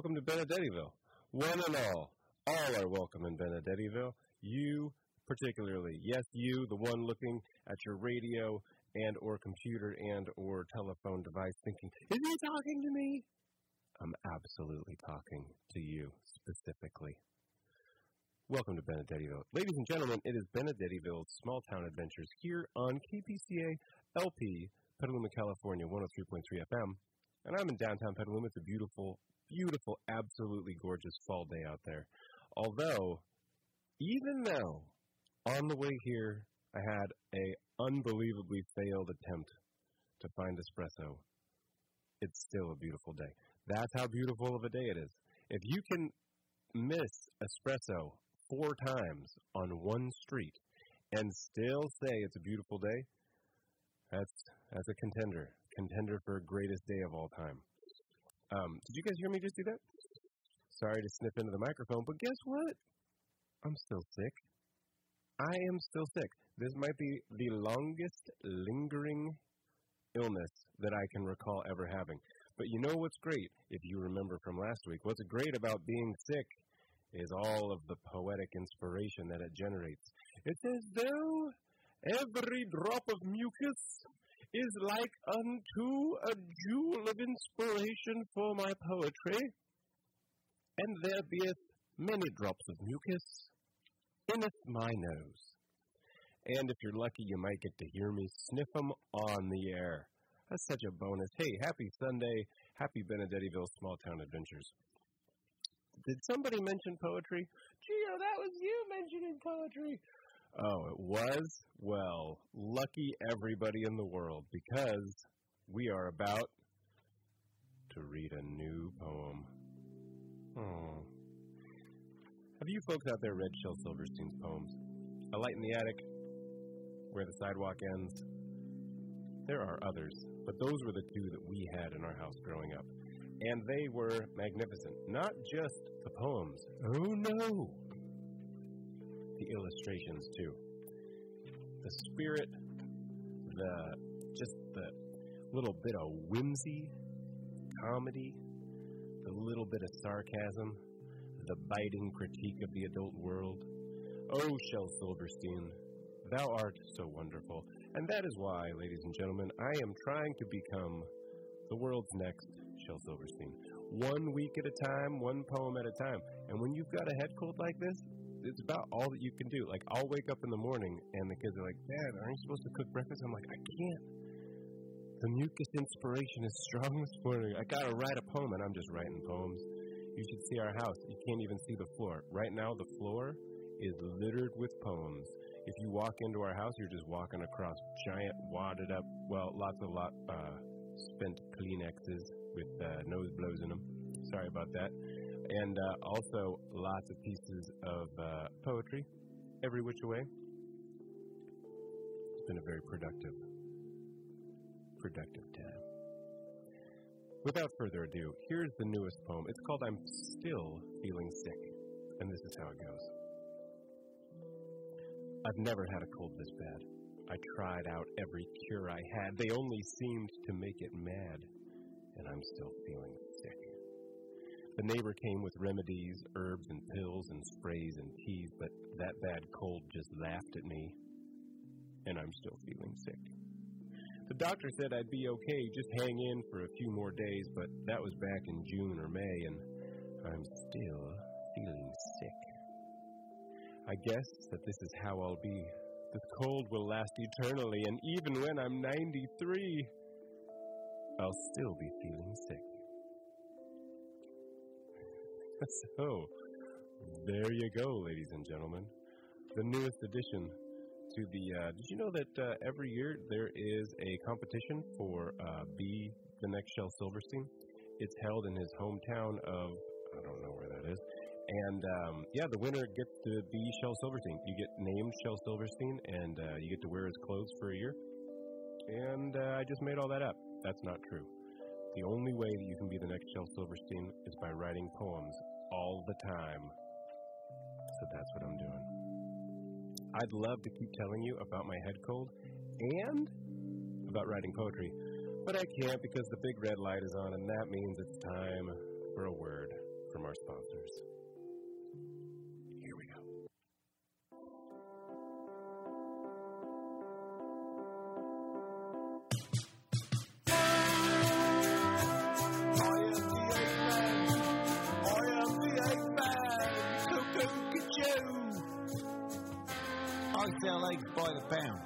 Welcome to Benedettiville. One and all, all are welcome in Benedettiville. You particularly, yes, you, the one looking at your radio and or computer and or telephone device thinking, is he talking to me? I'm absolutely talking to you specifically. Welcome to Benedettiville. Ladies and gentlemen, it is Benedettiville's Small Town Adventures here on KPCA LP, Petaluma, California, 103.3 FM. And I'm in downtown Petaluma. It's a beautiful, beautiful, absolutely gorgeous fall day out there. Although, even though on the way here I had a unbelievably failed attempt to find espresso, it's still a beautiful day. That's how beautiful of a day it is. If you can miss espresso four times on one street and still say it's a beautiful day, that's that's a contender. Contender for greatest day of all time. Um, did you guys hear me just do that? Sorry to snip into the microphone, but guess what? I'm still sick. I am still sick. This might be the longest lingering illness that I can recall ever having. But you know what's great, if you remember from last week? What's great about being sick is all of the poetic inspiration that it generates. It's as though every drop of mucus is like unto a jewel of inspiration for my poetry, and there beeth many drops of mucus inneth my nose. And if you're lucky, you might get to hear me sniff 'em on the air. That's such a bonus. Hey, happy Sunday. Happy Benedettiville Small Town Adventures. Did somebody mention poetry? Gio, oh, that was you mentioning poetry. Oh, it was? Well, lucky everybody in the world because we are about to read a new poem. Oh. Have you folks out there read Shel Silverstein's poems? A Light in the Attic, Where the Sidewalk Ends. There are others, but those were the two that we had in our house growing up. And they were magnificent. Not just the poems. Oh no! The illustrations too. The spirit, the just the little bit of whimsy, comedy, the little bit of sarcasm, the biting critique of the adult world. Oh, Shel Silverstein, thou art so wonderful. And that is why, ladies and gentlemen, I am trying to become the world's next Shel Silverstein. One week at a time, one poem at a time. And when you've got a head cold like this, it's about all that you can do. Like, I'll wake up in the morning and the kids are like, Dad, aren't you supposed to cook breakfast? I'm like, I can't. The mucus inspiration is strong this morning. I gotta write a poem, and I'm just writing poems. You should see our house. You can't even see the floor. Right now, the floor is littered with poems. If you walk into our house, you're just walking across giant, wadded up, well, lots of lot, uh, spent Kleenexes with uh, nose blows in them. Sorry about that. And uh, also lots of pieces of uh, poetry, every which way. It's been a very productive, productive time. Without further ado, here's the newest poem. It's called I'm Still Feeling Sick, and this is how it goes. I've never had a cold this bad. I tried out every cure I had. They only seemed to make it mad, and I'm still feeling. The neighbor came with remedies, herbs and pills and sprays and teas, but that bad cold just laughed at me, and I'm still feeling sick. The doctor said I'd be okay, just hang in for a few more days, but that was back in June or May, and I'm still feeling sick. I guess that this is how I'll be. This cold will last eternally, and even when I'm 93, I'll still be feeling sick. so, there you go, ladies and gentlemen. The newest addition to the. Uh, did you know that uh, every year there is a competition for uh, Be the Next Shel Silverstein? It's held in his hometown of. I don't know where that is. And um, yeah, the winner gets to be Shel Silverstein. You get named Shel Silverstein, and uh, you get to wear his clothes for a year. And uh, I just made all that up. That's not true. The only way that you can be the next Shel Silverstein is by writing poems all the time. So that's what I'm doing. I'd love to keep telling you about my head cold and about writing poetry, but I can't because the big red light is on, and that means it's time for a word from our sponsors. I sell eggs by the pound.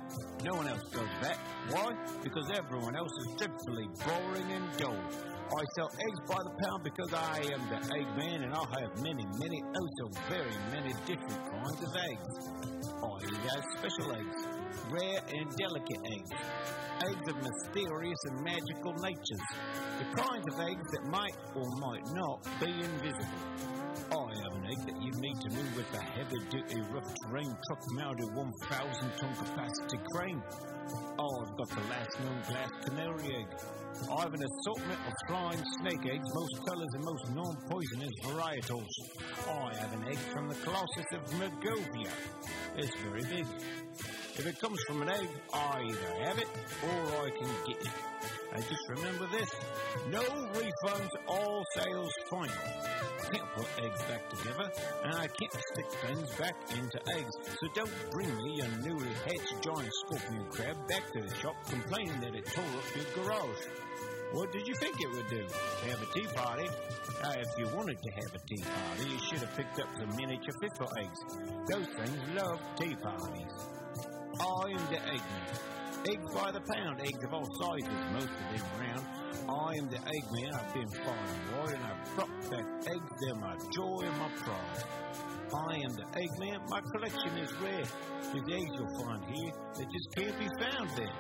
No one else does that. Why? Because everyone else is dreadfully boring and dull. I sell eggs by the pound because I am the egg man and I have many, many, oh so very many different kinds of eggs. I have special eggs, rare and delicate eggs, eggs of mysterious and magical natures, the kinds of eggs that might or might not be invisible. I have an egg that you'd need to move with a heavy-duty rough terrain truck mounted 1,000 ton capacity crane. Oh, I've got the last known glass canary egg. I have an assortment of flying snake eggs, most colours and most non-poisonous varietals. I have an egg from the Colossus of Mergovia. It's very big. If it comes from an egg, I either have it or I can get it. And just remember this no refunds, all sales final. I can't put eggs back together, and I can't stick things back into eggs. So don't bring me your newly hatched giant scorpion crab back to the shop complaining that it tore up your garage. What did you think it would do? Have a tea party? Uh, if you wanted to have a tea party, you should have picked up some miniature fizzle eggs. Those things love tea parties. I am the Eggman. Eggs by the pound, eggs of all sizes, most of them round. I am the Eggman, I've been and wide, and I've brought back eggs, they're my joy and my pride. I am the Eggman, my collection is rare. There's eggs you'll find here that just can't be found there.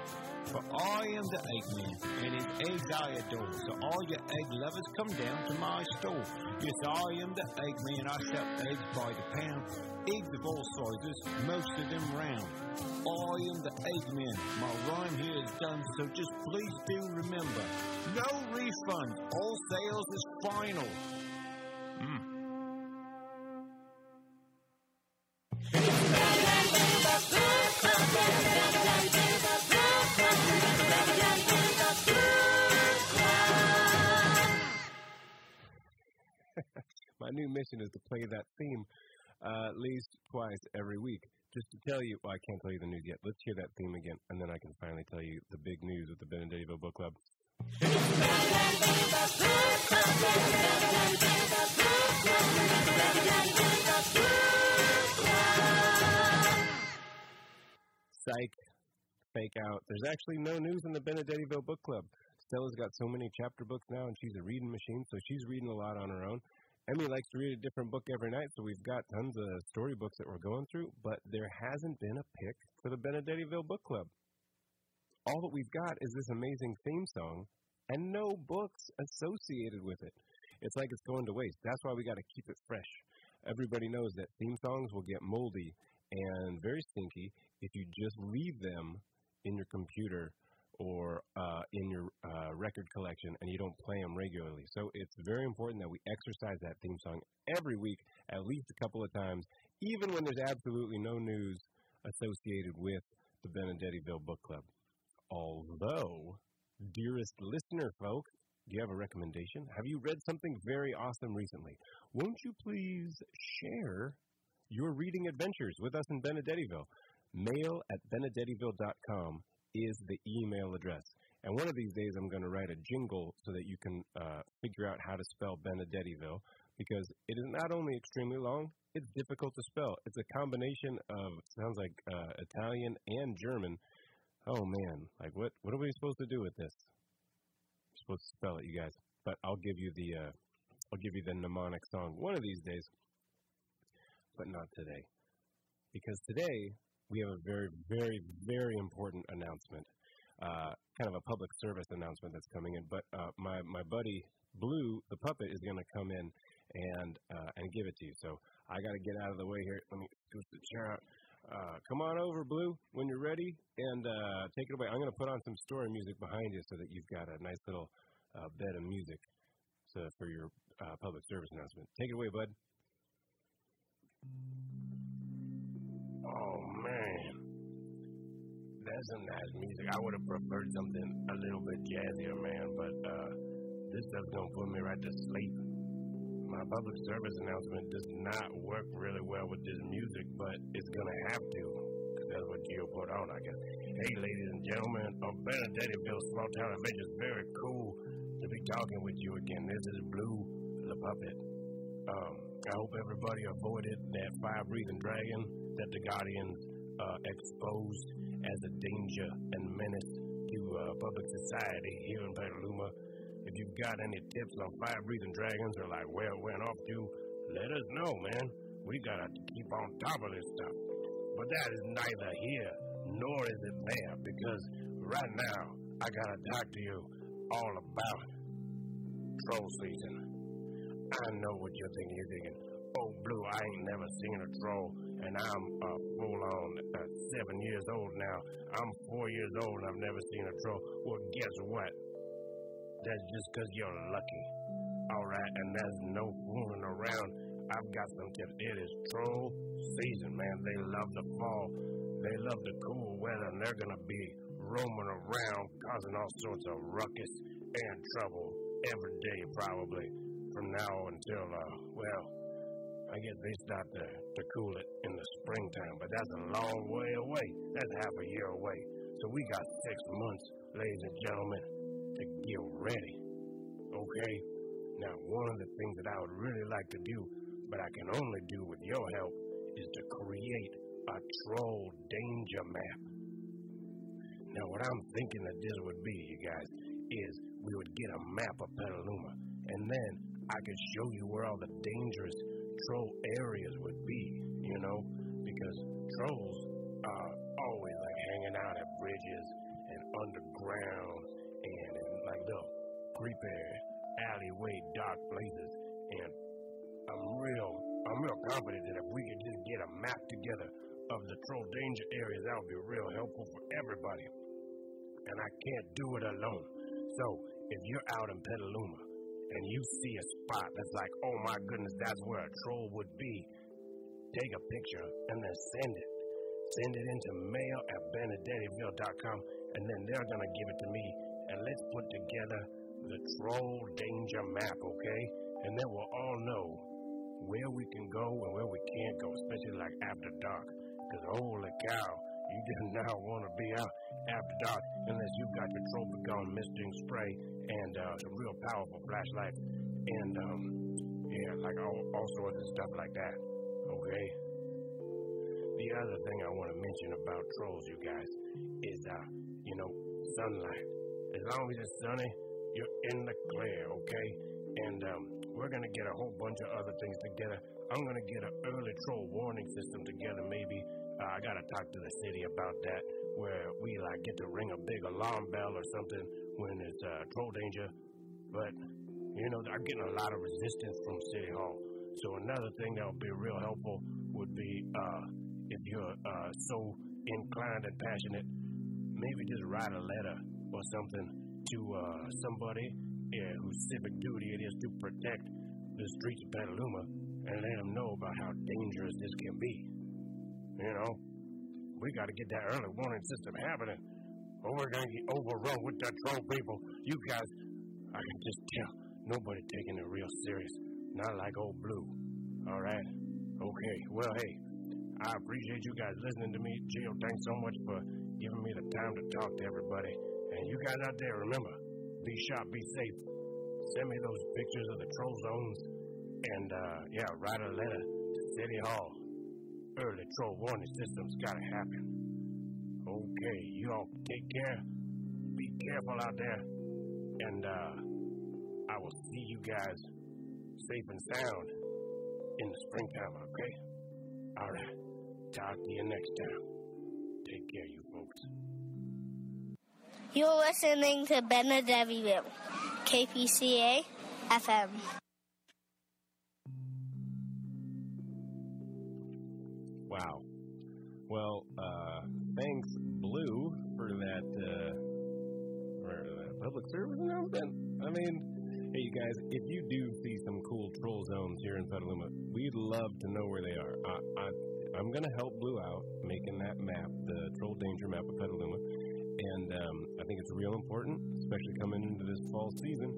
For I am the Eggman, and his eggs I adore. So all your egg lovers come down to my store. Yes, I am the Eggman, I sell eggs by the pound. Eggs of all sizes, most of them round. I am the Eggman. My rhyme here is done, so just please do remember. No refund. All sales is final. Mm. Mission is to play that theme uh, at least twice every week. Just to tell you, well, I can't tell you the news yet. Let's hear that theme again, and then I can finally tell you the big news with the Benedettiville Book Club. Psych, fake out. There's actually no news in the Benedettiville Book Club. Stella's got so many chapter books now, and she's a reading machine, so she's reading a lot on her own. Emmy likes to read a different book every night, so we've got tons of storybooks that we're going through, but there hasn't been a pick for the Benedettiville Book Club. All that we've got is this amazing theme song and no books associated with it. It's like it's going to waste. That's why we got to keep it fresh. Everybody knows that theme songs will get moldy and very stinky if you just leave them in your computer or uh, in your uh, record collection and you don't play them regularly. So it's very important that we exercise that theme song every week, at least a couple of times, even when there's absolutely no news associated with the Benedettiville Book Club. Although, dearest listener folk, do you have a recommendation? Have you read something very awesome recently? Won't you please share your reading adventures with us in Benedettiville? Mail at benedettiville.com is the email address. And one of these days, I'm going to write a jingle so that you can uh, figure out how to spell Benedettiville because it is not only extremely long, it's difficult to spell. It's a combination of sounds like uh, Italian and German. Oh man, like what? What are we supposed to do with this? We're supposed to spell it, you guys. But I'll give you the uh, I'll give you the mnemonic song one of these days, but not today, because today we have a very, very, very important announcement. Uh, kind of a public service announcement that's coming in. But uh, my my buddy Blue, the puppet, is going to come in and uh, and give it to you. So I got to get out of the way here. Let me scoot the chair out. Uh, come on over, Blue, when you're ready, and uh, take it away. I'm going to put on some story music behind you so that you've got a nice little uh, bed of music to, for your uh, public service announcement. Take it away, bud. Oh man, that's some nice music. I would have preferred something a little bit jazzier, man, but uh, this stuff's gonna put me right to sleep. my public service announcement does not work really well with this music, but it's gonna have to. That's what Gio put on, I guess. Hey, ladies and gentlemen, I'm of Benedettiville Small Town Adventures. Very cool to be talking with you again. This is Blue the Puppet. Um, I hope everybody avoided that fire breathing dragon that the Guardians uh, exposed as a danger and menace to uh, public society here in Petaluma. If you've got any tips on fire breathing dragons or like where it went off to, let us know, man. We gotta keep on top of this stuff. But that is neither here nor is it there because right now I gotta talk to you all about troll season. I know what you're thinking. You're thinking, oh, Blue, I ain't never seen a troll, and I'm a full on uh, seven years old now. I'm four years old and I've never seen a troll. Well, guess what? That's just because you're lucky. All right, and there's no fooling around. I've got some tips. It is troll season, man. They love the fall. They love the cool weather, and they're to be roaming around, causing all sorts of ruckus and trouble every day, probably, from now until, uh, well, I guess they start to, to cool it in the springtime, but that's a long way away. That's half a year away. So we got six months, ladies and gentlemen, to get ready. Okay? Now, one of the things that I would really like to do, but I can only do with your help, is to create a troll danger map. Now, what I'm thinking that this would be, you guys, is we would get a map of Petaluma, and then I could show you where all the dangerous troll areas would be, you know, because trolls are always like hanging out at bridges and underground and in like the creepy alleyway dark places. And I'm real, I'm real confident that if we could just get a map together of the troll danger areas, that would be real helpful for everybody. And I can't do it alone. So if you're out in Petaluma and you see a spot that's like, oh my goodness, that's where a troll would be, take a picture and then send it. Send it into mail at benedettiville.com and then they're going to give it to me. And let's put together the troll danger map, okay? And then we'll all know where we can go and where we can't go, especially like after dark. Because holy cow, you do not want to be out after dark unless you've got your gone misting spray and uh, some real powerful flashlights and um, yeah, like all, all sorts of stuff like that. Okay. The other thing I want to mention about trolls, you guys, is uh, you know, sunlight. As long as it's sunny, you're in the clear, okay? And um, we're gonna get a whole bunch of other things together. I'm gonna get an early troll warning system together, maybe. I gotta talk to the city about that, where we like get to ring a big alarm bell or something when it's uh, troll danger. But you know, I'm getting a lot of resistance from City Hall. So another thing that would be real helpful would be uh, if you're uh, so inclined and passionate, maybe just write a letter or something to uh, somebody yeah, whose civic duty it is to protect the streets of Petaluma and let them know about how dangerous this can be. You know, we got to get that early warning system happening, or we're going to get overrun with the troll people. You guys, I can just tell nobody taking it real serious. Not like old Blue. All right? Okay. Well, hey, I appreciate you guys listening to me. Jill, thanks so much for giving me the time to talk to everybody. And you guys out there, remember, be sharp, be safe. Send me those pictures of the troll zones. And, uh, yeah, write a letter to City Hall. Early troll warning system's gotta happen. Okay, you all take care. Be careful out there. And, uh, I will see you guys safe and sound in the springtime, okay? All right. Talk to you next time. Take care, you folks. You're listening to Ben Benedettiville, KPCA FM. Well, uh, thanks, Blue, for that, uh, public service announcement. I mean, hey, you guys, if you do see some cool troll zones here in Petaluma, we'd love to know where they are. I, I, I'm going to help Blue out making that map, the troll danger map of Petaluma, and um, I think it's real important, especially coming into this fall season.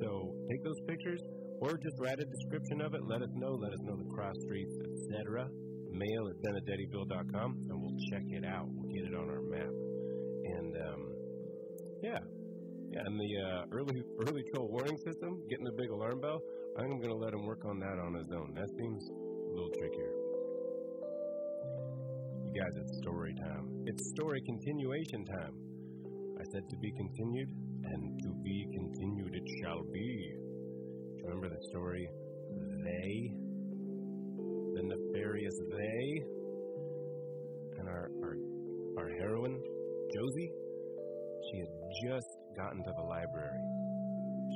So take those pictures, or just write a description of it. Let us know. Let us know the cross streets, etc. Mail at benedettiville.com, and we'll check it out. We'll get it on our map. And um, yeah, yeah. And the uh, early early troll warning system, getting the big alarm bell. I'm going to let him work on that on his own. That seems a little trickier. You guys, it's story time. It's story continuation time. I said to be continued, and to be continued it shall be. Do you remember the story? They, the nefarious they, and our our, our heroine, Josie. She had just gotten to the library.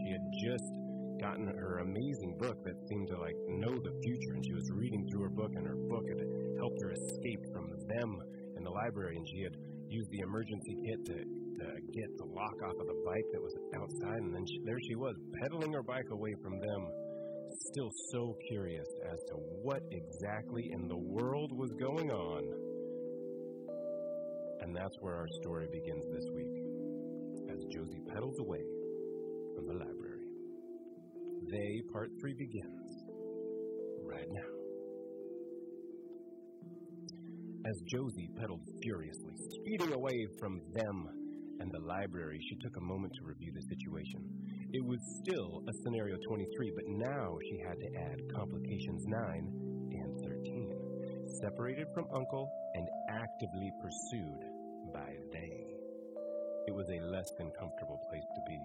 She had just gotten her amazing book that seemed to like know the future, and she was reading through her book, and her book had helped her escape from them in the library, and she had used the emergency kit to, to get the lock off of the bike that was outside, and then she, there she was, pedaling her bike away from them, still so curious as to what exactly in the world was going on. And that's where our story begins this week, as Josie pedals away from the library. They, part three, begins right now. As Josie pedaled furiously, speeding away from them and the library, she took a moment to review the situation. It was still a scenario 23, but now she had to add complications 9 and 13. Separated from Uncle and actively pursued by they. It was a less than comfortable place to be.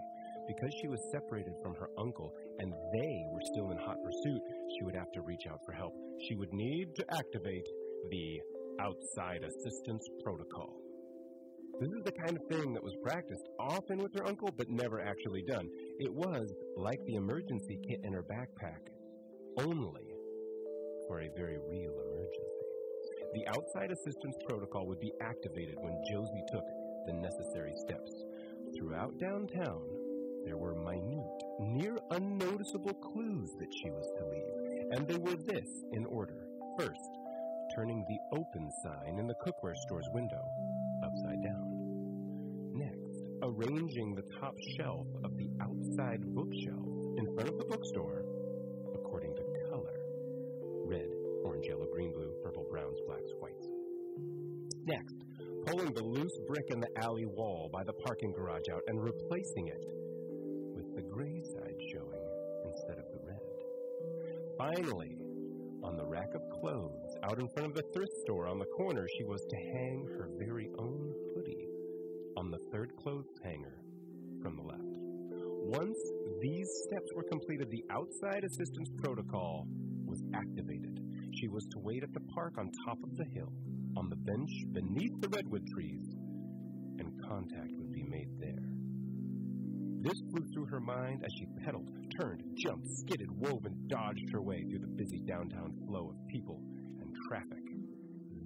Because she was separated from her uncle and they were still in hot pursuit, she would have to reach out for help. She would need to activate the outside assistance protocol. This is the kind of thing that was practiced often with her uncle, but never actually done. It was like the emergency kit in her backpack, only for a very real emergency. The outside assistance protocol would be activated when Josie took the necessary steps. Throughout downtown, there were minute, near unnoticeable clues that she was to leave, and they were this in order. First, turning the open sign in the cookware store's window upside down. Next, arranging the top shelf of the outside bookshelf in front of the bookstore according to color red, orange, yellow, green, blue, purple, browns, blacks, whites. Next, pulling the loose brick in the alley wall by the parking garage out and replacing it with the gray side showing instead of the red. Finally, on the rack of clothes out in front of the thrift store on the corner, she was to hang her very own hoodie on the third clothes hanger from the left. Once these steps were completed, the outside assistance protocol was activated. She was to wait at the park on top of the hill, on the bench beneath the redwood trees, and contact would be made there. This flew through her mind as she pedaled, turned, jumped, skidded, wove, and dodged her way through the busy downtown flow of people and traffic.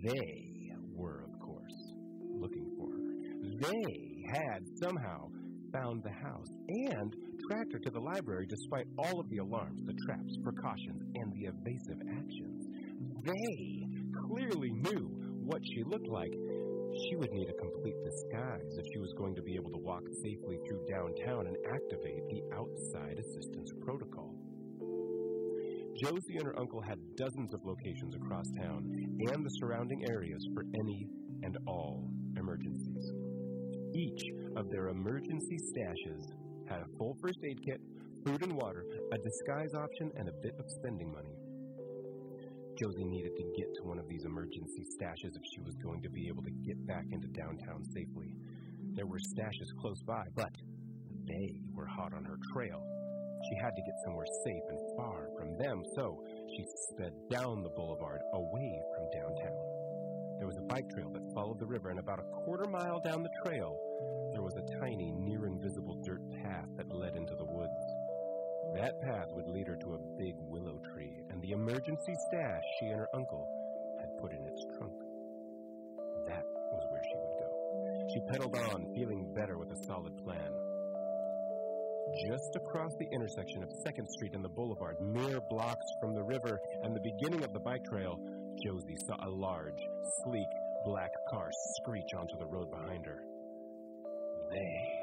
They were, of course, looking for her. They had somehow found the house and tracked her to the library despite all of the alarms, the traps, precautions, and the evasive actions. They clearly knew what she looked like. She would need a complete disguise if she was going to be able to walk safely through downtown and activate the outside assistance protocol. Josie and her uncle had dozens of locations across town and the surrounding areas for any and all emergencies. Each of their emergency stashes had a full first aid kit, food and water, a disguise option, and a bit of spending money. Josie needed to get to one of these emergency stashes if she was going to be able to get back into downtown safely. There were stashes close by, but they were hot on her trail. She had to get somewhere safe and far from them, so she sped down the boulevard away from downtown. There was a bike trail that followed the river, and about a quarter mile down the trail, there was a tiny, near invisible dirt path that led into the woods. That path would lead her to a big willow tree and the emergency stash she and her uncle had put in its trunk. That was where she would go. She pedaled on, feeling better with a solid plan. Just across the intersection of 2nd Street and the boulevard, mere blocks from the river and the beginning of the bike trail, Josie saw a large, sleek, black car screech onto the road behind her. They.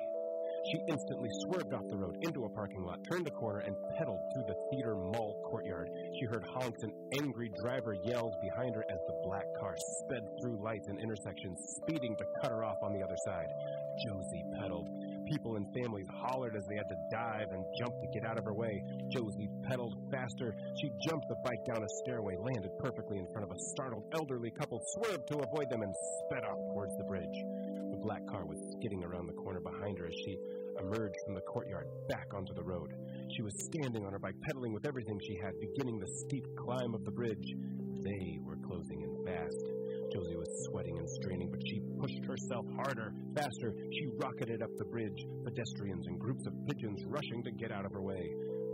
She instantly swerved off the road into a parking lot, turned a corner, and pedaled through the theater mall courtyard. She heard honks and angry driver yells behind her as the black car sped through lights and intersections, speeding to cut her off on the other side. Josie pedaled. People and families hollered as they had to dive and jump to get out of her way. Josie pedaled faster. She jumped the bike down a stairway, landed perfectly in front of a startled elderly couple, swerved to avoid them, and sped off towards the bridge. The black car was skidding around the corner behind her as she emerged from the courtyard back onto the road. She was standing on her bike, pedaling with everything she had, beginning the steep climb of the bridge. They were closing in fast. Josie was sweating and straining, but she pushed herself harder, faster. She rocketed up the bridge, pedestrians and groups of pigeons rushing to get out of her way.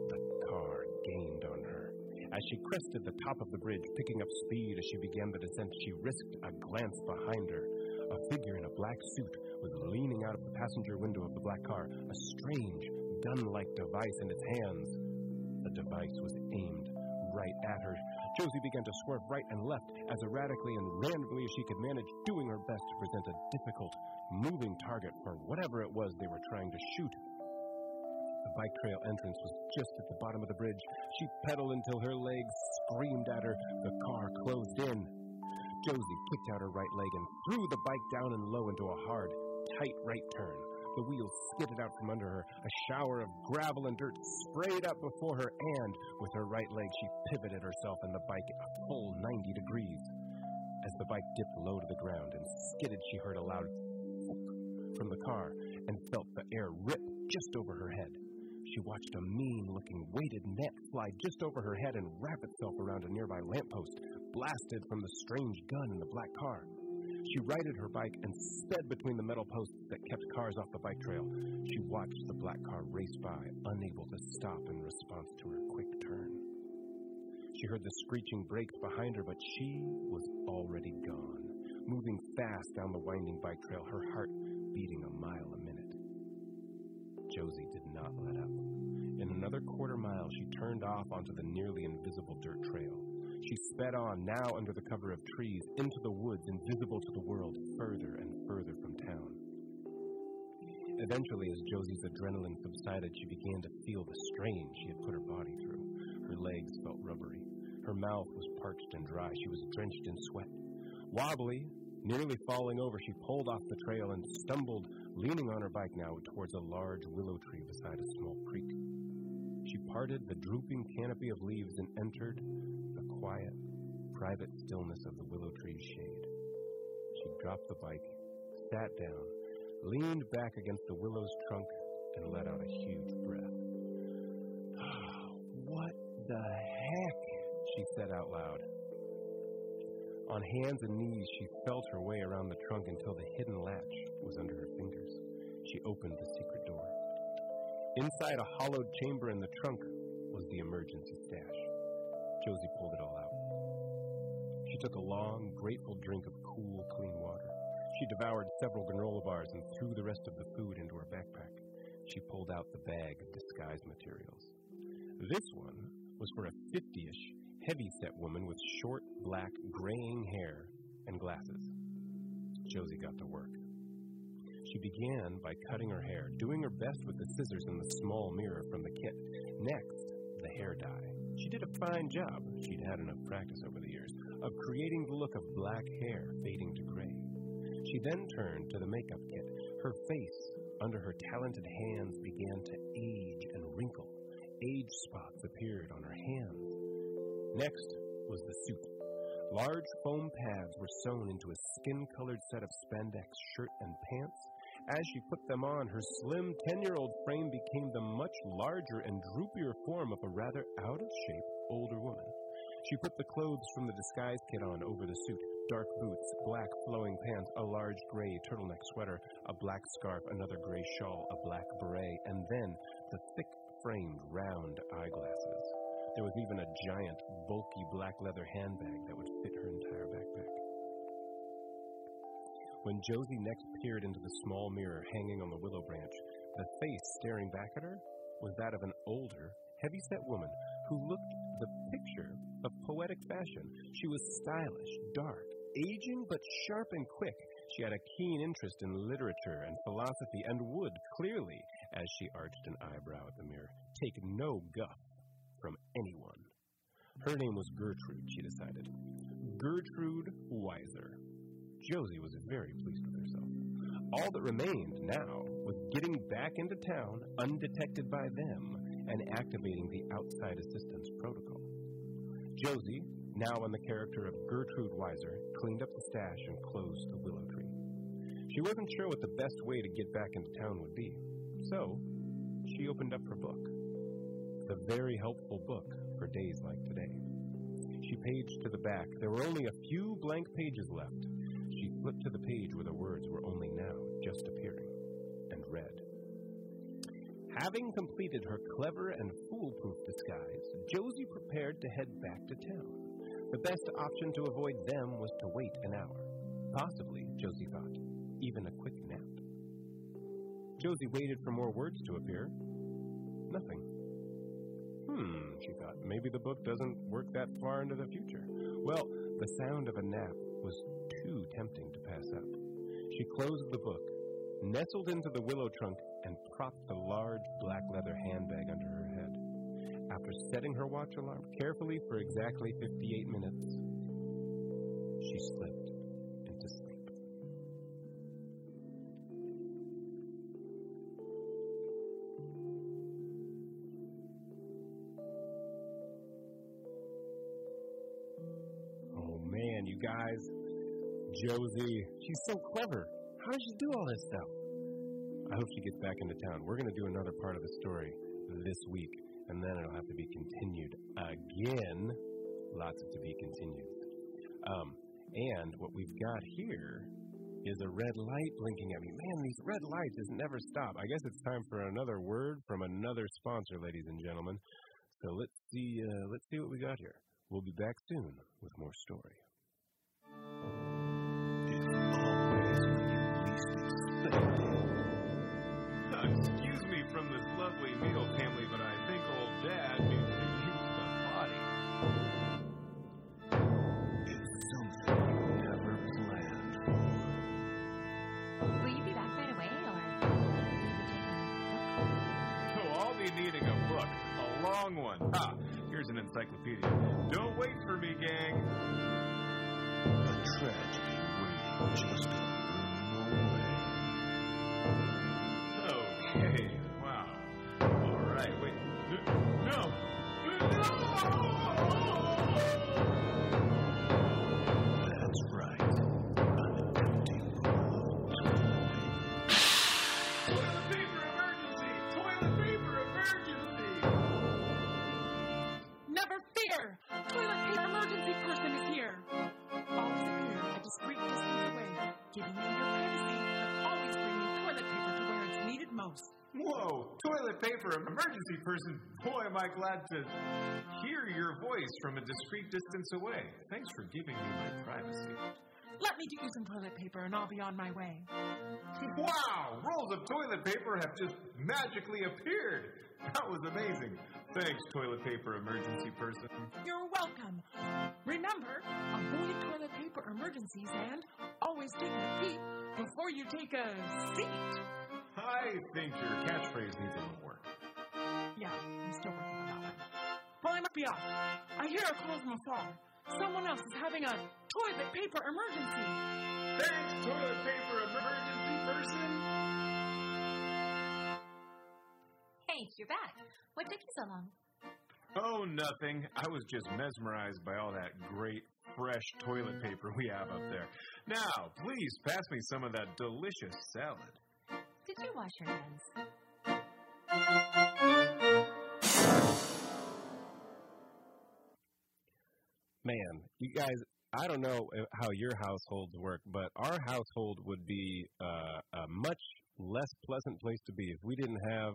The car gained on her. As she crested the top of the bridge, picking up speed as she began the descent, she risked a glance behind her. A figure in a black suit was leaning out of the passenger window of the black car, a strange, gun like device in its hands. The device was aimed right at her. Josie began to swerve right and left as erratically and randomly as she could manage, doing her best to present a difficult, moving target for whatever it was they were trying to shoot. The bike trail entrance was just at the bottom of the bridge. She pedaled until her legs screamed at her. The car closed in. Josie kicked out her right leg and threw the bike down and low into a hard, tight right turn. The wheels skidded out from under her. A shower of gravel and dirt sprayed up before her, and with her right leg, she pivoted herself and the bike a full 90 degrees. As the bike dipped low to the ground and skidded, she heard a loud from the car and felt the air rip just over her head. She watched a mean looking weighted net fly just over her head and wrap itself around a nearby lamppost, blasted from the strange gun in the black car. She righted her bike and sped between the metal posts that kept cars off the bike trail. She watched the black car race by, unable to stop in response to her quick turn. She heard the screeching brakes behind her, but she was already gone, moving fast down the winding bike trail, her heart beating a mile a minute. Josie did not let up. In another quarter mile, she turned off onto the nearly invisible dirt trail. She sped on, now under the cover of trees, into the woods, invisible to the world, further and further from town. Eventually, as Josie's adrenaline subsided, she began to feel the strain she had put her body through. Her legs felt rubbery. Her mouth was parched and dry. She was drenched in sweat. Wobbly, nearly falling over, she pulled off the trail and stumbled, leaning on her bike now towards a large willow tree beside a small creek. She parted the drooping canopy of leaves and entered the quiet, private stillness of the willow tree's shade. She dropped the bike, sat down, leaned back against the willow's trunk, and let out a huge breath. what the heck? she said out loud. On hands and knees, she felt her way around the trunk until the hidden latch was under her fingers. She opened the secret door. Inside a hollowed chamber in the trunk was the emergency stash. Josie pulled it all out. She took a long, grateful drink of cool, clean water. She devoured several granola bars and threw the rest of the food into her backpack. She pulled out the bag of disguise materials. This one was for a 50 ish, heavy set woman with short, black, graying hair and glasses. Josie got to work. She began by cutting her hair, doing her best with the scissors and the small mirror from the kit. Next, the hair dye. She did a fine job, she'd had enough practice over the years, of creating the look of black hair fading to gray. She then turned to the makeup kit. Her face, under her talented hands, began to age and wrinkle. Age spots appeared on her hands. Next was the suit. Large foam pads were sewn into a skin colored set of spandex shirt and pants. As she put them on, her slim 10 year old frame became the much larger and droopier form of a rather out of shape older woman. She put the clothes from the disguise kit on over the suit dark boots, black flowing pants, a large gray turtleneck sweater, a black scarf, another gray shawl, a black beret, and then the thick framed round eyeglasses. There was even a giant, bulky black leather handbag that would fit her entire backpack. When Josie next peered into the small mirror hanging on the willow branch, the face staring back at her was that of an older, heavy-set woman who looked the picture of poetic fashion. She was stylish, dark, aging but sharp and quick. She had a keen interest in literature and philosophy and would, clearly, as she arched an eyebrow at the mirror. Take no guff from anyone. Her name was Gertrude, she decided. Gertrude Weiser. Josie was very pleased with herself. All that remained now was getting back into town undetected by them and activating the outside assistance protocol. Josie, now in the character of Gertrude Weiser, cleaned up the stash and closed the willow tree. She wasn't sure what the best way to get back into town would be, so she opened up her book. The very helpful book for days like today. She paged to the back. There were only a few blank pages left. Flipped to the page where the words were only now just appearing, and read. Having completed her clever and foolproof disguise, Josie prepared to head back to town. The best option to avoid them was to wait an hour. Possibly, Josie thought, even a quick nap. Josie waited for more words to appear. Nothing. Hmm, she thought, maybe the book doesn't work that far into the future. Well, the sound of a nap was too tempting to pass up. She closed the book, nestled into the willow trunk, and propped the large black leather handbag under her head. After setting her watch alarm carefully for exactly 58 minutes, she slipped Josie, she's so clever. How does she do all this stuff? I hope she gets back into town. We're going to do another part of the story this week, and then it'll have to be continued again. Lots of to be continued. Um, and what we've got here is a red light blinking at me. Man, these red lights just never stop. I guess it's time for another word from another sponsor, ladies and gentlemen. So let's see. Uh, let's see what we got here. We'll be back soon with more story. Excuse me from this lovely meal family, but I think old Dad needs to use the potty. It's something you never planned for. Will you be back right away, or will you be taking So I'll be needing a book, a long one. Ah, here's an encyclopedia. Don't wait for me, gang. A tragedy waiting just Whoa, toilet paper emergency person. Boy, am I glad to hear your voice from a discreet distance away. Thanks for giving me my privacy. Let me get you some toilet paper and I'll be on my way. Wow, rolls of toilet paper have just magically appeared. That was amazing. Thanks, toilet paper emergency person. You're welcome. Remember, avoid toilet paper emergencies and always take a peep before you take a seat. I think your catchphrase needs a little work. Yeah, I'm still working on that one. Well, I must be off. I hear a call from afar. Someone else is having a toilet paper emergency. Thanks, toilet paper emergency person. Hey, you're back. What took you so long? Oh, nothing. I was just mesmerized by all that great, fresh toilet paper we have up there. Now, please pass me some of that delicious salad. You wash your hands? Man, you guys, I don't know how your households work, but our household would be uh, a much less pleasant place to be if we didn't have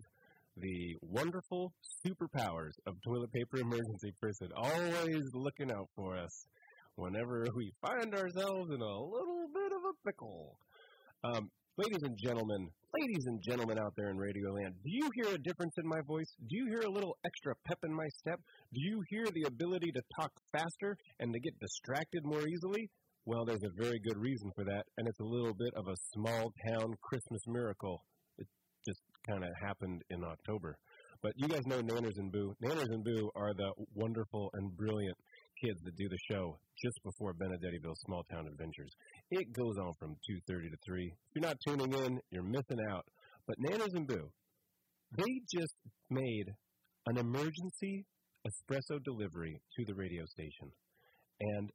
the wonderful superpowers of toilet paper emergency person always looking out for us whenever we find ourselves in a little bit of a pickle. Um, ladies and gentlemen, ladies and gentlemen out there in Radio Land, do you hear a difference in my voice? Do you hear a little extra pep in my step? Do you hear the ability to talk faster and to get distracted more easily? Well, there's a very good reason for that, and it's a little bit of a small town Christmas miracle. It just kind of happened in October. But you guys know Nanners and Boo. Nanners and Boo are the wonderful and brilliant kids that do the show just before Benedetteville's Small Town Adventures. It goes on from 2.30 to 3. If you're not tuning in, you're missing out. But Nanners and Boo, they just made an emergency espresso delivery to the radio station. And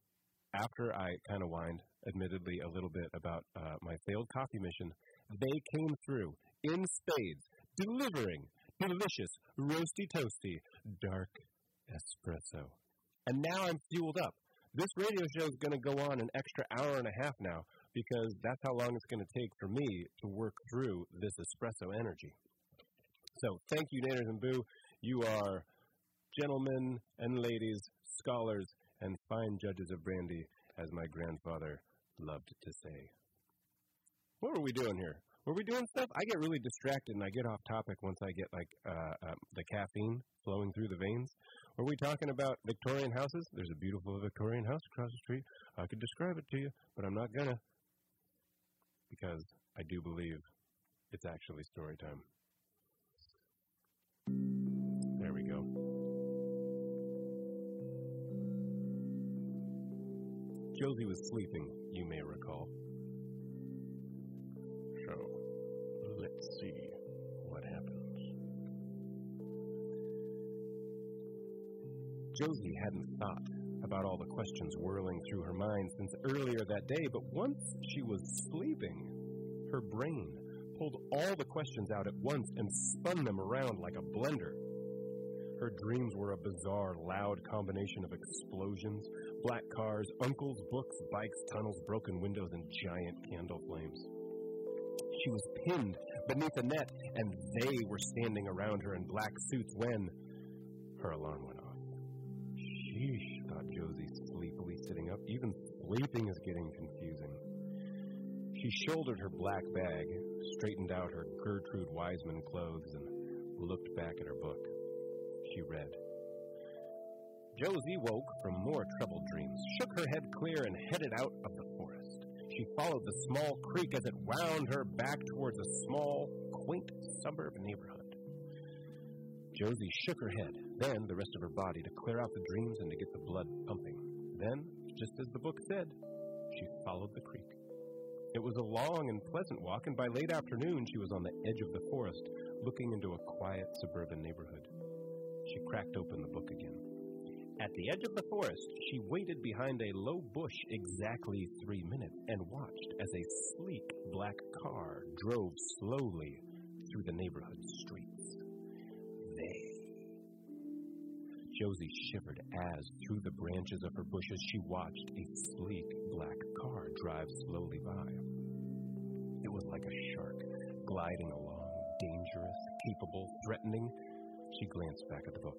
after I kind of whined, admittedly, a little bit about uh, my failed coffee mission, they came through in spades, delivering delicious, roasty toasty, dark espresso. And now I'm fueled up. This radio show is going to go on an extra hour and a half now because that's how long it's going to take for me to work through this espresso energy. So thank you, Nanners and Boo. You are gentlemen and ladies, scholars, and fine judges of brandy, as my grandfather loved to say. What were we doing here? Were we doing stuff? I get really distracted and I get off topic once I get like uh, um, the caffeine flowing through the veins. Were we talking about Victorian houses? There's a beautiful Victorian house across the street. I could describe it to you, but I'm not gonna because I do believe it's actually story time. There we go. Josie was sleeping, you may recall. So, let's see Josie hadn't thought about all the questions whirling through her mind since earlier that day, but once she was sleeping, her brain pulled all the questions out at once and spun them around like a blender. Her dreams were a bizarre, loud combination of explosions, black cars, uncles, books, bikes, tunnels, broken windows, and giant candle flames. She was pinned beneath a net, and they were standing around her in black suits when her alarm went Sheesh, thought Josie, sleepily sitting up. Even sleeping is getting confusing. She shouldered her black bag, straightened out her Gertrude Wiseman clothes, and looked back at her book. She read. Josie woke from more troubled dreams, shook her head clear, and headed out of the forest. She followed the small creek as it wound her back towards a small, quaint suburb neighborhood. Josie shook her head, then the rest of her body to clear out the dreams and to get the blood pumping. Then, just as the book said, she followed the creek. It was a long and pleasant walk, and by late afternoon she was on the edge of the forest, looking into a quiet suburban neighborhood. She cracked open the book again. At the edge of the forest, she waited behind a low bush exactly three minutes and watched as a sleek black car drove slowly through the neighborhood streets. Josie shivered as, through the branches of her bushes, she watched a sleek black car drive slowly by. It was like a shark gliding along, dangerous, capable, threatening. She glanced back at the book.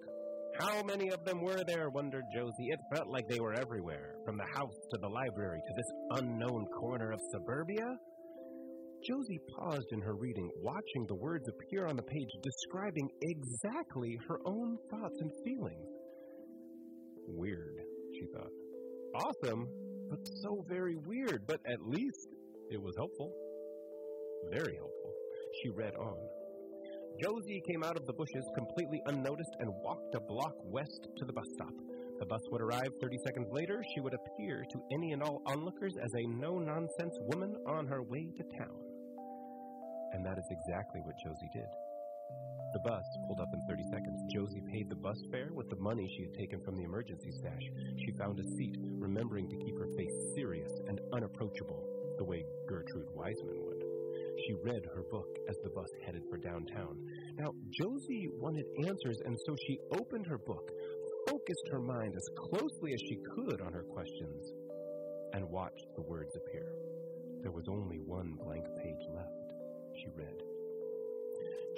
How many of them were there, wondered Josie. It felt like they were everywhere, from the house to the library to this unknown corner of suburbia. Josie paused in her reading, watching the words appear on the page describing exactly her own thoughts and feelings. Weird, she thought. Awesome, but so very weird, but at least it was helpful. Very helpful. She read on. Josie came out of the bushes completely unnoticed and walked a block west to the bus stop. The bus would arrive 30 seconds later. She would appear to any and all onlookers as a no nonsense woman on her way to town. And that is exactly what Josie did. The bus pulled up in 30 seconds. Josie paid the bus fare with the money she had taken from the emergency stash. She found a seat, remembering to keep her face serious and unapproachable, the way Gertrude Wiseman would. She read her book as the bus headed for downtown. Now, Josie wanted answers, and so she opened her book, focused her mind as closely as she could on her questions, and watched the words appear. There was only one blank page left. She read.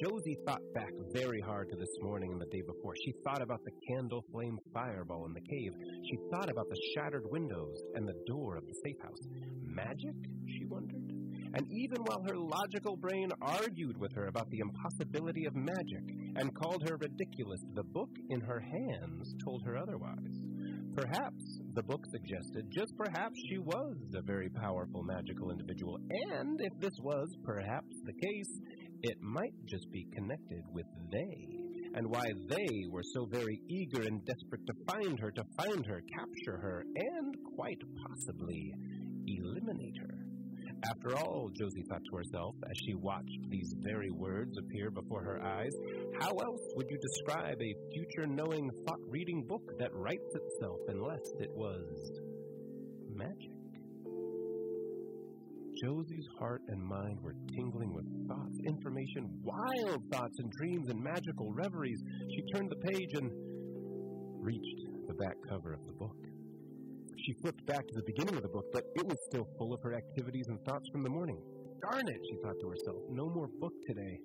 Josie thought back very hard to this morning and the day before. She thought about the candle flame fireball in the cave. She thought about the shattered windows and the door of the safe house. Magic? She wondered. And even while her logical brain argued with her about the impossibility of magic and called her ridiculous, the book in her hands told her otherwise. Perhaps, the book suggested, just perhaps she was a very powerful magical individual, and if this was perhaps the case, it might just be connected with they, and why they were so very eager and desperate to find her, to find her, capture her, and quite possibly eliminate her. After all, Josie thought to herself as she watched these very words appear before her eyes, how else would you describe a future knowing, thought reading book that writes itself unless it was magic? Josie's heart and mind were tingling with thoughts, information, wild thoughts and dreams and magical reveries. She turned the page and reached the back cover of the book. She flipped back to the beginning of the book, but it was still full of her activities and thoughts from the morning. Darn it, she thought to herself. No more book today.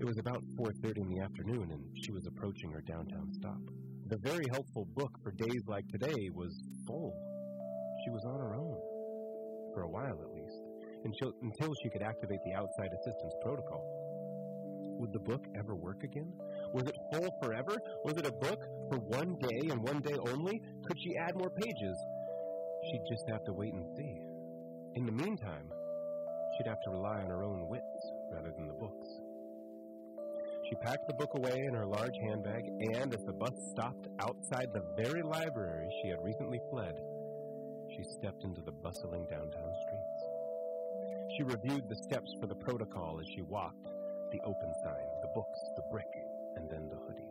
It was about 4:30 in the afternoon and she was approaching her downtown stop. The very helpful book for days like today was full. She was on her own for a while at least, until, until she could activate the outside assistance protocol. Would the book ever work again? Was it full forever? Was it a book for one day and one day only? Could she add more pages? She'd just have to wait and see. In the meantime, she'd have to rely on her own wits rather than the books. She packed the book away in her large handbag, and as the bus stopped outside the very library she had recently fled, she stepped into the bustling downtown streets. She reviewed the steps for the protocol as she walked the open sign, the books, the brick, and then the hoodie.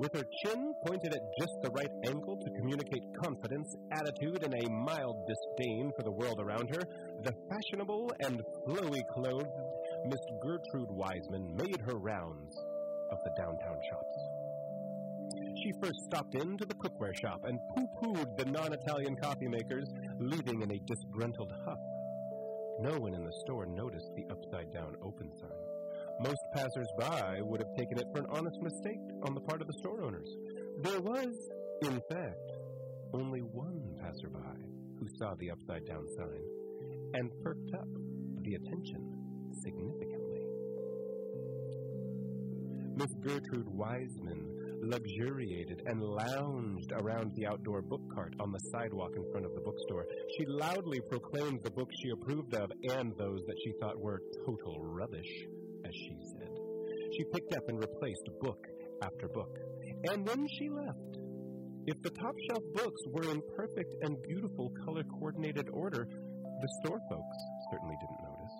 With her chin pointed at just the right angle to communicate confidence, attitude, and a mild disdain for the world around her, the fashionable and flowy clothed Miss Gertrude Wiseman made her rounds of the downtown shops. She first stopped into the cookware shop and pooh-poohed the non-Italian coffee makers, leaving in a disgruntled huff. No one in the store noticed the upside-down open sign. Most passers-by would have taken it for an honest mistake on the part of the store owners. There was, in fact, only one passerby who saw the upside-down sign and perked up the attention significantly. Miss Gertrude Wiseman luxuriated and lounged around the outdoor book cart on the sidewalk in front of the bookstore. She loudly proclaimed the books she approved of and those that she thought were total rubbish, as she said. She picked up and replaced book after book. And then she left. If the top shelf books were in perfect and beautiful color coordinated order, the store folks certainly didn't notice.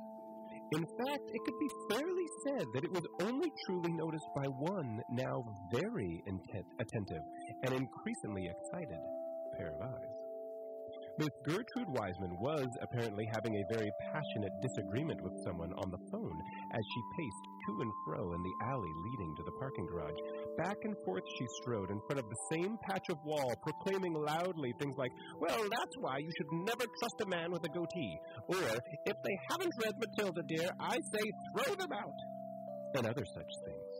In fact, it could be fairly said that it was only truly noticed by one now very intent, attentive and increasingly excited pair of eyes. Miss Gertrude Wiseman was apparently having a very passionate disagreement with someone on the phone as she paced to and fro in the alley leading to the parking garage. Back and forth she strode in front of the same patch of wall, proclaiming loudly things like, Well, that's why you should never trust a man with a goatee. Or, If they haven't read Matilda, dear, I say throw them out. And other such things.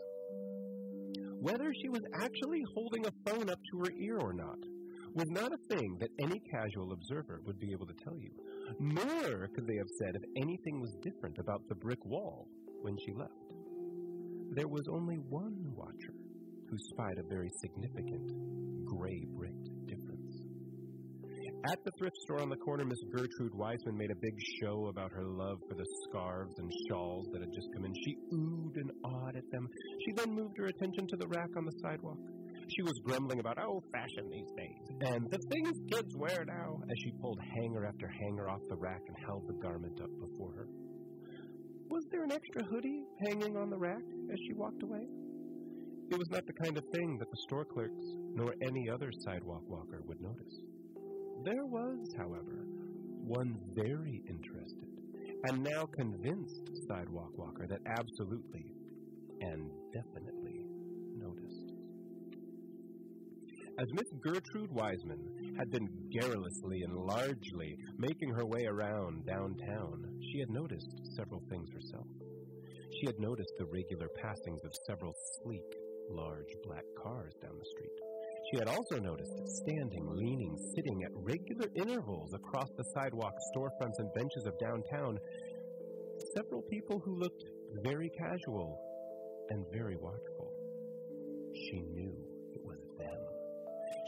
Whether she was actually holding a phone up to her ear or not was not a thing that any casual observer would be able to tell you. Nor could they have said if anything was different about the brick wall when she left. There was only one watcher who spied a very significant gray bricked difference. At the thrift store on the corner, Miss Gertrude Wiseman made a big show about her love for the scarves and shawls that had just come in. She oohed and awed at them. She then moved her attention to the rack on the sidewalk. She was grumbling about, oh, fashion these days, and the things kids wear now, as she pulled hanger after hanger off the rack and held the garment up before her. Was there an extra hoodie hanging on the rack as she walked away? It was not the kind of thing that the store clerks nor any other sidewalk walker would notice. There was, however, one very interested and now convinced sidewalk walker that absolutely and definitely As Miss Gertrude Wiseman had been garrulously and largely making her way around downtown, she had noticed several things herself. She had noticed the regular passings of several sleek, large black cars down the street. She had also noticed standing, leaning, sitting at regular intervals across the sidewalk, storefronts, and benches of downtown several people who looked very casual and very watchful. She knew.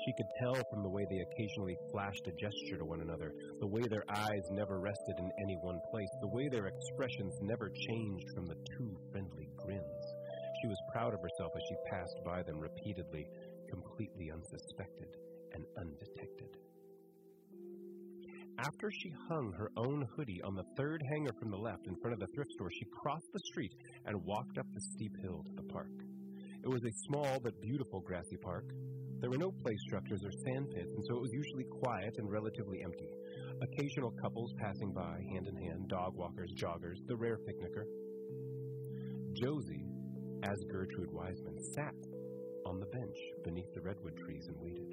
She could tell from the way they occasionally flashed a gesture to one another, the way their eyes never rested in any one place, the way their expressions never changed from the two friendly grins. She was proud of herself as she passed by them repeatedly, completely unsuspected and undetected. After she hung her own hoodie on the third hanger from the left in front of the thrift store, she crossed the street and walked up the steep hill to the park. It was a small but beautiful grassy park. There were no play structures or sand pits, and so it was usually quiet and relatively empty. Occasional couples passing by, hand in hand, dog walkers, joggers, the rare picnicker. Josie, as Gertrude Wiseman, sat on the bench beneath the redwood trees and waited.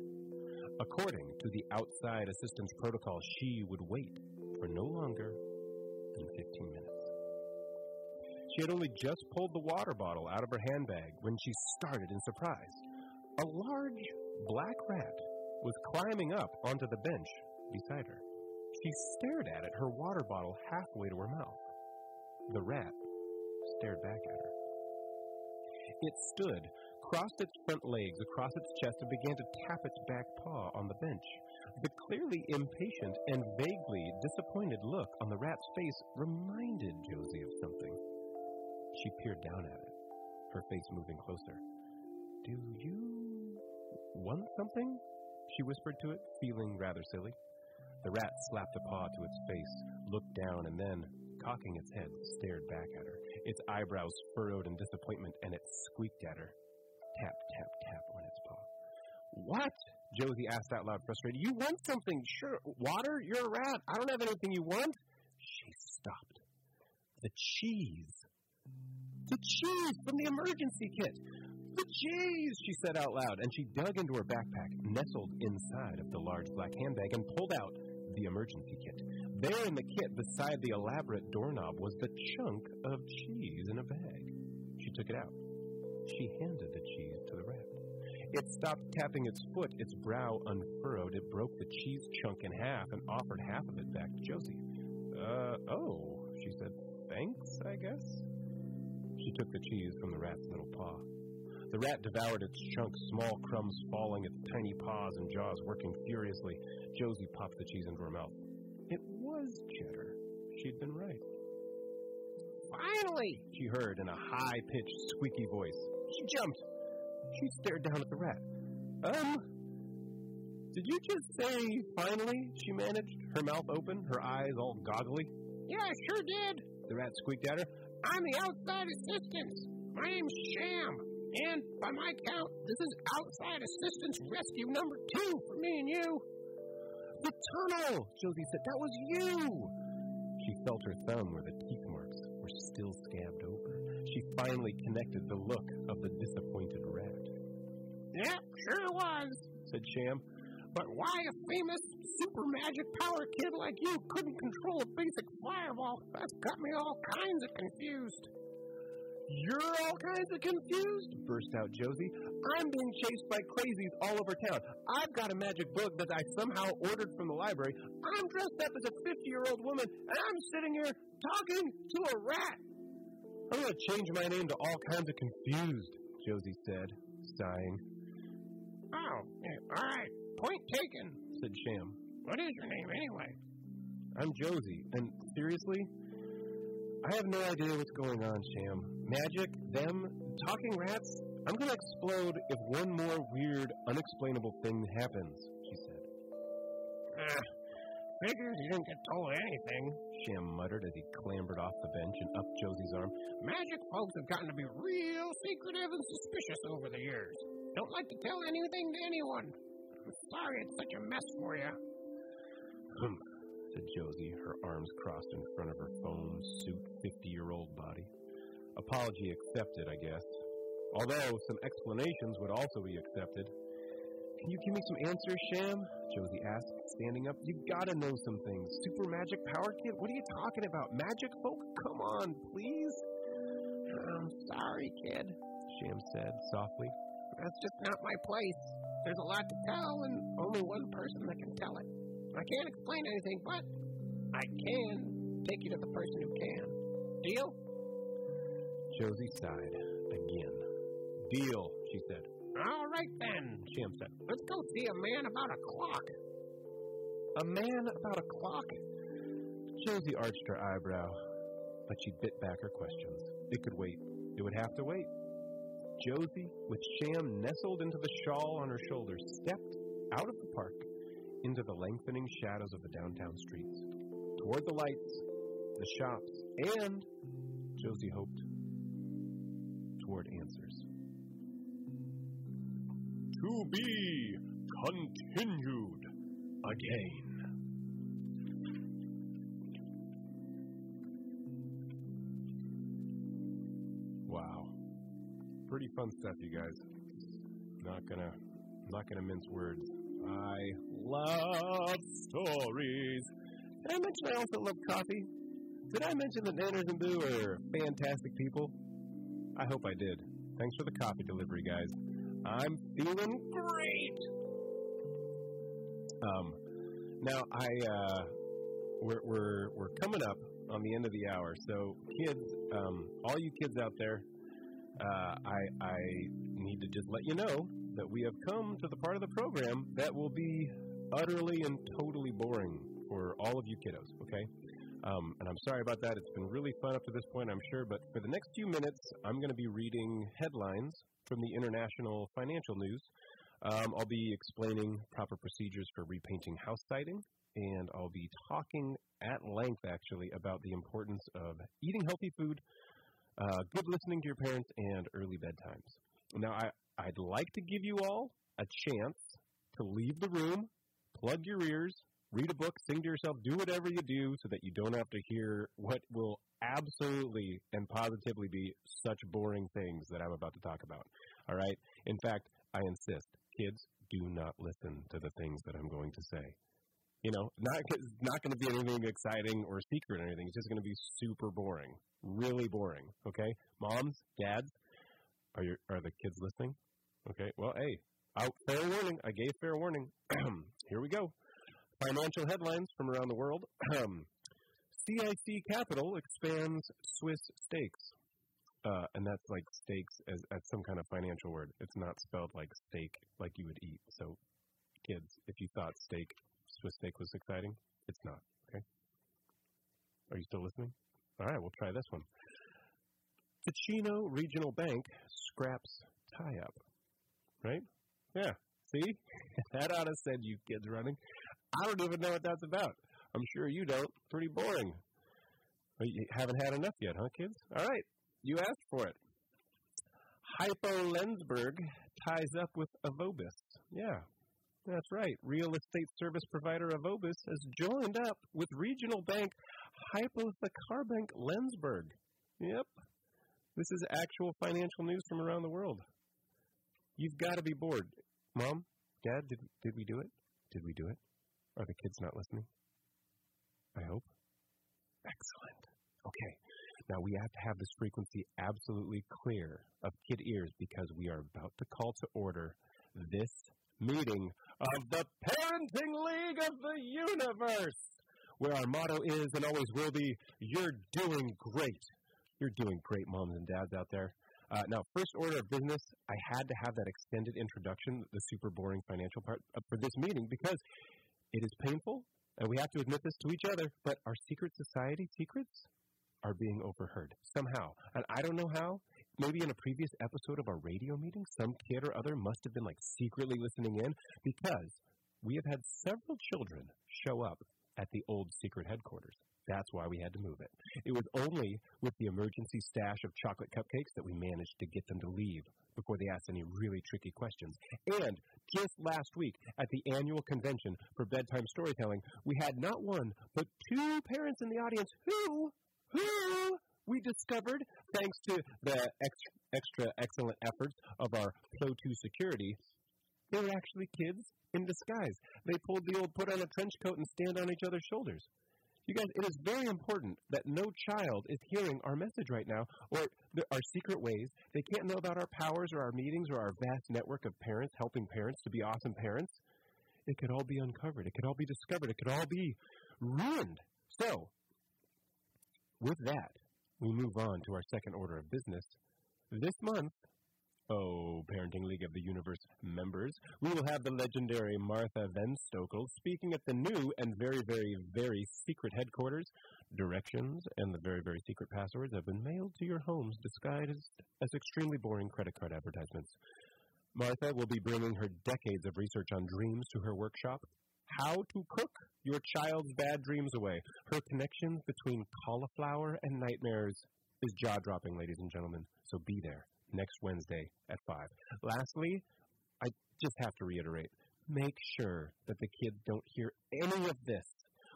According to the outside assistance protocol, she would wait for no longer than 15 minutes. She had only just pulled the water bottle out of her handbag when she started in surprise. A large black rat was climbing up onto the bench beside her. She stared at it, her water bottle halfway to her mouth. The rat stared back at her. It stood, crossed its front legs across its chest, and began to tap its back paw on the bench. The clearly impatient and vaguely disappointed look on the rat's face reminded Josie of something. She peered down at it, her face moving closer. Do you want something? She whispered to it, feeling rather silly. The rat slapped a paw to its face, looked down, and then, cocking its head, stared back at her, its eyebrows furrowed in disappointment, and it squeaked at her. Tap, tap, tap on its paw. What? Josie asked out loud, frustrated. You want something? Sure. Water? You're a rat. I don't have anything you want. She stopped. The cheese. The cheese from the emergency kit. The cheese, she said out loud, and she dug into her backpack, nestled inside of the large black handbag, and pulled out the emergency kit. There in the kit, beside the elaborate doorknob, was the chunk of cheese in a bag. She took it out. She handed the cheese to the rat. It stopped tapping its foot, its brow unfurrowed. It broke the cheese chunk in half and offered half of it back to Josie. Uh, oh, she said. Thanks, I guess. She took the cheese from the rat's little paw. The rat devoured its chunk, small crumbs falling, its tiny paws and jaws working furiously. Josie popped the cheese into her mouth. It was cheddar. She'd been right. Finally, she heard in a high pitched, squeaky voice. She jumped. She stared down at the rat. Um, did you just say finally? She managed, her mouth open, her eyes all goggly. Yeah, I sure did. The rat squeaked at her. I'm the outside assistant. My name's Sham. And by my count, this is outside assistance rescue number two for me and you. The tunnel, Josie said. That was you. She felt her thumb where the teeth marks were still scabbed over. She finally connected the look of the disappointed rat. Yep, sure was, said Sham. But why a famous super magic power kid like you couldn't control a basic fireball? That's got me all kinds of confused. You're all kinds of confused? burst out Josie. I'm being chased by crazies all over town. I've got a magic book that I somehow ordered from the library. I'm dressed up as a 50 year old woman, and I'm sitting here talking to a rat. I'm going to change my name to all kinds of confused, Josie said, sighing. Oh, all right. Point taken, said Sham. What is your name anyway? I'm Josie, and seriously, I have no idea what's going on, Sham. Magic, them, talking rats. I'm gonna explode if one more weird, unexplainable thing happens, she said. Ah, figures you didn't get told anything, Sham muttered as he clambered off the bench and up Josie's arm. Magic folks have gotten to be real secretive and suspicious over the years. Don't like to tell anything to anyone. I'm sorry it's such a mess for you. Hum, said Josie, her arms crossed in front of her foam suit 50 year old body. Apology accepted, I guess. Although some explanations would also be accepted. Can you give me some answers, Sham? Josie asked, standing up. You gotta know some things. Super magic power kid? What are you talking about? Magic folk? Come on, please. I'm sorry, kid, Sham said softly. That's just not my place. There's a lot to tell, and only one person that can tell it. I can't explain anything, but I can take you to the person who can. Deal? Josie sighed again. Deal, she said. All right then, Sham said. Let's go see a man about a clock. A man about a clock? Josie arched her eyebrow, but she bit back her questions. It could wait. It would have to wait. Josie, with Sham nestled into the shawl on her shoulders, stepped out of the park into the lengthening shadows of the downtown streets, toward the lights, the shops, and, Josie hoped, answers. To be continued again. Wow. Pretty fun stuff, you guys. Not gonna not gonna mince words. I love stories. Did I mention I also love coffee? Did I mention that Nanners and Boo are fantastic people? I hope I did. Thanks for the coffee delivery, guys. I'm feeling great. Um, now I uh, we're we're we're coming up on the end of the hour, so kids, um, all you kids out there, uh, I I need to just let you know that we have come to the part of the program that will be utterly and totally boring for all of you kiddos. Okay. Um, and I'm sorry about that. It's been really fun up to this point, I'm sure. But for the next few minutes, I'm going to be reading headlines from the international financial news. Um, I'll be explaining proper procedures for repainting house siding, and I'll be talking at length, actually, about the importance of eating healthy food, uh, good listening to your parents, and early bedtimes. Now, I, I'd like to give you all a chance to leave the room, plug your ears, read a book, sing to yourself, do whatever you do so that you don't have to hear what will absolutely and positively be such boring things that I'm about to talk about. All right? In fact, I insist, kids, do not listen to the things that I'm going to say. You know, not not going to be anything exciting or secret or anything. It's just going to be super boring, really boring. Okay, moms, dads, are your are the kids listening? Okay, well, hey, out fair warning. I gave fair warning. Here we go. Financial headlines from around the world. CIC Capital expands Swiss stakes. Uh, and that's like stakes as, as some kind of financial word. It's not spelled like steak, like you would eat. So, kids, if you thought steak, Swiss steak was exciting, it's not. Okay. Are you still listening? All right, we'll try this one. Ticino Regional Bank scraps tie up. Right? Yeah. See? that ought to send you kids running. I don't even know what that's about. I'm sure you don't. Pretty boring. You haven't had enough yet, huh, kids? All right. You asked for it. Hypo Lenzburg ties up with Avobis. Yeah, that's right. Real estate service provider Avobis has joined up with regional bank Hypothekarbank Lenzburg. Yep. This is actual financial news from around the world. You've got to be bored. Mom, Dad, did, did we do it? Did we do it? Are the kids not listening? I hope. Excellent. Okay. Now we have to have this frequency absolutely clear of kid ears because we are about to call to order this meeting of the Parenting League of the Universe, where our motto is and always will be You're doing great. You're doing great, moms and dads out there. Uh, now, first order of business, I had to have that extended introduction, the super boring financial part, uh, for this meeting because it is painful, and we have to admit this to each other, but our secret society secrets are being overheard somehow. And I don't know how. Maybe in a previous episode of our radio meeting, some kid or other must have been like secretly listening in because we have had several children show up at the old secret headquarters. That's why we had to move it. It was only with the emergency stash of chocolate cupcakes that we managed to get them to leave before they asked any really tricky questions. And just last week at the annual convention for bedtime storytelling, we had not one, but two parents in the audience who, who we discovered, thanks to the extra, extra excellent efforts of our Pro 2 security, they were actually kids in disguise. They pulled the old put on a trench coat and stand on each other's shoulders. You guys, it is very important that no child is hearing our message right now or our secret ways. They can't know about our powers or our meetings or our vast network of parents helping parents to be awesome parents. It could all be uncovered. It could all be discovered. It could all be ruined. So, with that, we move on to our second order of business. This month, oh, Parenting League of the Universe members, we will have the legendary Martha Van Stokel speaking at the new and very, very, very secret headquarters. Directions and the very, very secret passwords have been mailed to your homes disguised as, extremely boring credit card advertisements. Martha will be bringing her decades of research on dreams to her workshop. How to cook your child's bad dreams away. Her connections between cauliflower and nightmares is jaw dropping, ladies and gentlemen. So be there next Wednesday at 5. Lastly, I just have to reiterate make sure that the kids don't hear any of this.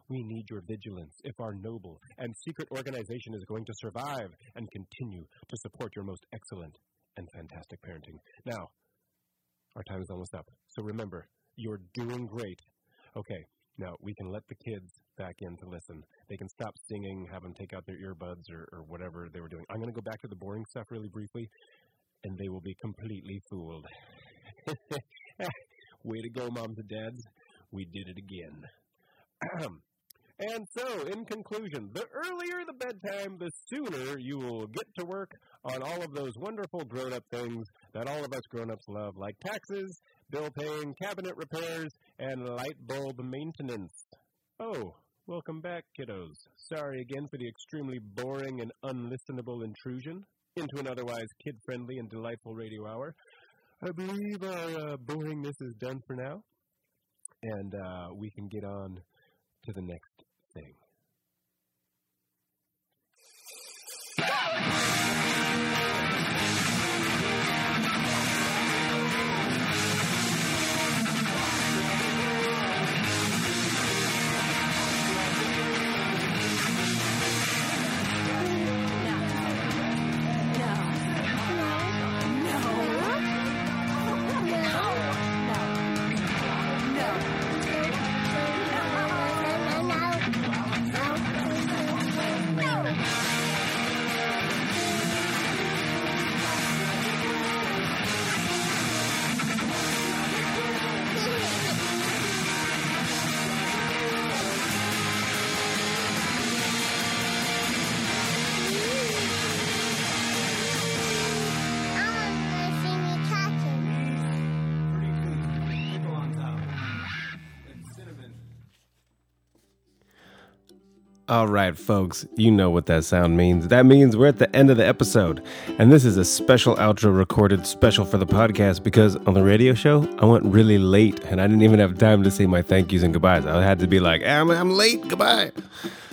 We need your vigilance if our noble and secret organization is going to survive and continue to support your most excellent and fantastic parenting. Now, our time is almost up. So remember, you're doing great. Okay, now we can let the kids back in to listen. They can stop singing, have them take out their earbuds or, or whatever they were doing. I'm going to go back to the boring stuff really briefly, and they will be completely fooled. Way to go, moms and dads. We did it again. and so, in conclusion, the earlier the bedtime, the sooner you will get to work on all of those wonderful grown up things that all of us grown ups love, like taxes, bill paying, cabinet repairs, and light bulb maintenance. Oh, welcome back, kiddos. Sorry again for the extremely boring and unlistenable intrusion into an otherwise kid friendly and delightful radio hour. I believe our uh, boringness is done for now, and uh, we can get on to the next thing. All right, folks, you know what that sound means. That means we're at the end of the episode. And this is a special outro recorded special for the podcast because on the radio show, I went really late and I didn't even have time to say my thank yous and goodbyes. I had to be like, ah, I'm, I'm late, goodbye.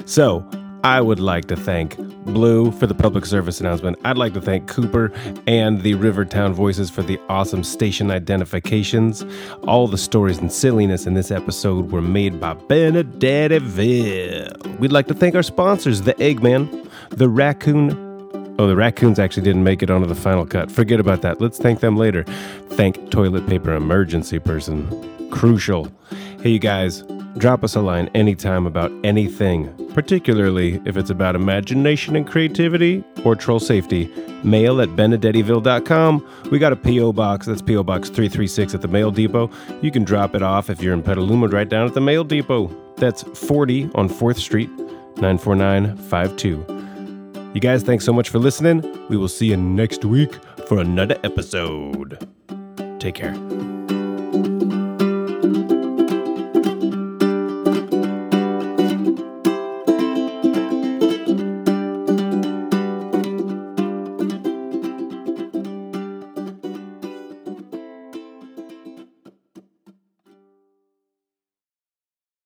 So I would like to thank Blue for the public service announcement. I'd like to thank Cooper and the Rivertown Voices for the awesome station identifications. All the stories and silliness in this episode were made by Benedetteville. We'd like to thank our sponsors, the Eggman, the Raccoon. Oh, the raccoons actually didn't make it onto the final cut. Forget about that. Let's thank them later. Thank Toilet Paper Emergency Person. Crucial. Hey, you guys, drop us a line anytime about anything, particularly if it's about imagination and creativity or troll safety. Mail at benedetteville.com. We got a P.O. box. That's P.O. Box 336 at the Mail Depot. You can drop it off if you're in Petaluma right down at the Mail Depot. That's 40 on 4th Street, 94952. You guys, thanks so much for listening. We will see you next week for another episode. Take care.